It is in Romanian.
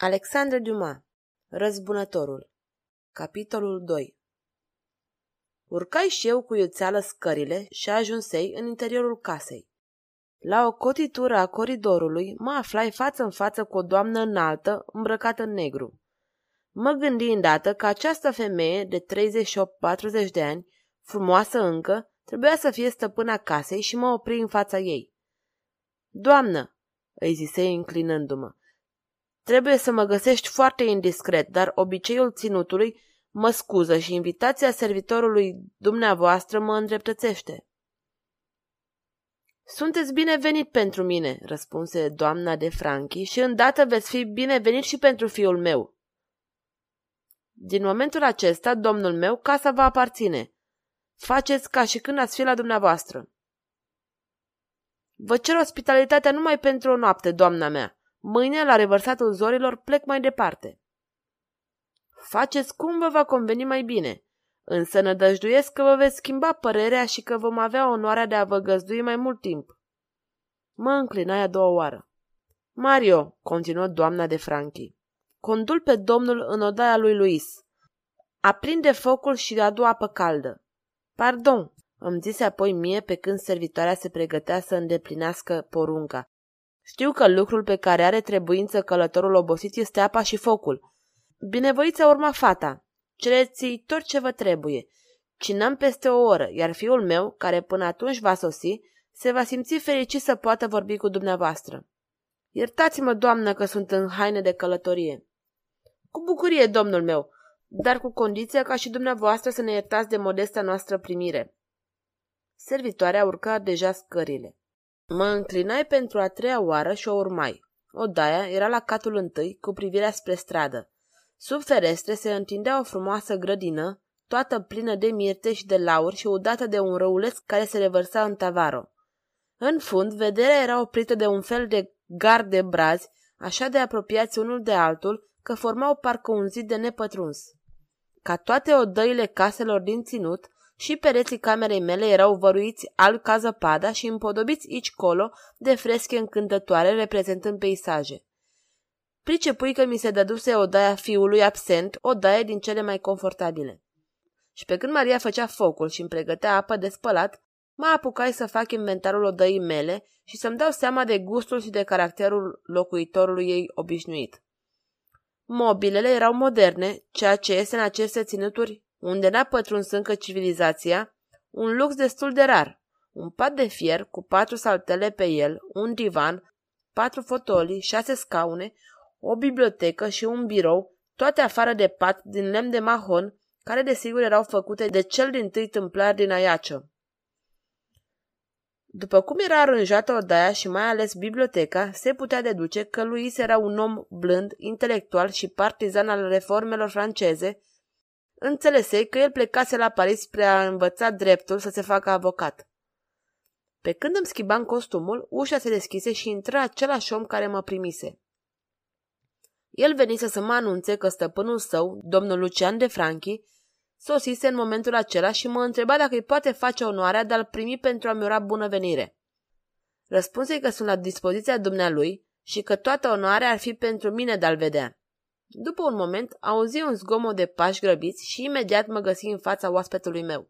Alexandre Dumas Răzbunătorul Capitolul 2 Urcai și eu cu iuțeală scările și ajunsei în interiorul casei. La o cotitură a coridorului mă aflai față în față cu o doamnă înaltă, îmbrăcată în negru. Mă gândi îndată că această femeie de 38-40 de ani, frumoasă încă, trebuia să fie stăpâna casei și mă opri în fața ei. Doamnă, îi zisei înclinându-mă, Trebuie să mă găsești foarte indiscret, dar obiceiul ținutului mă scuză și invitația servitorului dumneavoastră mă îndreptățește. Sunteți binevenit pentru mine, răspunse doamna de Franchi, și îndată veți fi binevenit și pentru fiul meu. Din momentul acesta, domnul meu, casa va aparține. Faceți ca și când ați fi la dumneavoastră. Vă cer ospitalitatea numai pentru o noapte, doamna mea. Mâine, la revărsatul zorilor, plec mai departe. Faceți cum vă va conveni mai bine, însă nădăjduiesc că vă veți schimba părerea și că vom avea onoarea de a vă găzdui mai mult timp. Mă înclinai a doua oară. Mario, continuă doamna de Franchi, condul pe domnul în odaia lui Luis. Aprinde focul și adu apă caldă. Pardon, îmi zise apoi mie pe când servitoarea se pregătea să îndeplinească porunca, știu că lucrul pe care are trebuință călătorul obosit este apa și focul. Binevoiți urma fata. Cereți tot ce vă trebuie. Cinăm peste o oră, iar fiul meu, care până atunci va sosi, se va simți fericit să poată vorbi cu dumneavoastră. Iertați-mă, doamnă, că sunt în haine de călătorie. Cu bucurie, domnul meu, dar cu condiția ca și dumneavoastră să ne iertați de modesta noastră primire. Servitoarea urca deja scările. Mă înclinai pentru a treia oară și o urmai. Odaia era la catul întâi, cu privirea spre stradă. Sub ferestre se întindea o frumoasă grădină, toată plină de mirte și de lauri și udată de un răuleț care se revărsa în tavaro. În fund, vederea era oprită de un fel de gard de brazi, așa de apropiați unul de altul, că formau parcă un zid de nepătruns. Ca toate odăile caselor din ținut, și pereții camerei mele erau văruiți al ca zăpada și împodobiți aici colo de fresche încântătoare reprezentând peisaje. Pricepui că mi se dăduse odaia fiului absent, o daie din cele mai confortabile. Și pe când Maria făcea focul și îmi pregătea apă de spălat, mă apucai să fac inventarul odăii mele și să-mi dau seama de gustul și de caracterul locuitorului ei obișnuit. Mobilele erau moderne, ceea ce este în aceste ținuturi unde n-a pătruns încă civilizația, un lux destul de rar. Un pat de fier cu patru saltele pe el, un divan, patru fotolii, șase scaune, o bibliotecă și un birou, toate afară de pat din lemn de mahon, care desigur erau făcute de cel din tâi tâmplar din Aiacio. După cum era aranjată odaia și mai ales biblioteca, se putea deduce că Luis era un om blând, intelectual și partizan al reformelor franceze, Înțelesei că el plecase la Paris spre a învăța dreptul să se facă avocat. Pe când îmi schimbam costumul, ușa se deschise și intră același om care mă primise. El venise să mă anunțe că stăpânul său, domnul Lucian de Franchi, sosise în momentul acela și mă întreba dacă îi poate face onoarea de a-l primi pentru a-mi ura bună venire. Răspunse că sunt la dispoziția dumnealui și că toată onoarea ar fi pentru mine de a-l vedea. După un moment, auzi un zgomot de pași grăbiți și imediat mă găsi în fața oaspetului meu.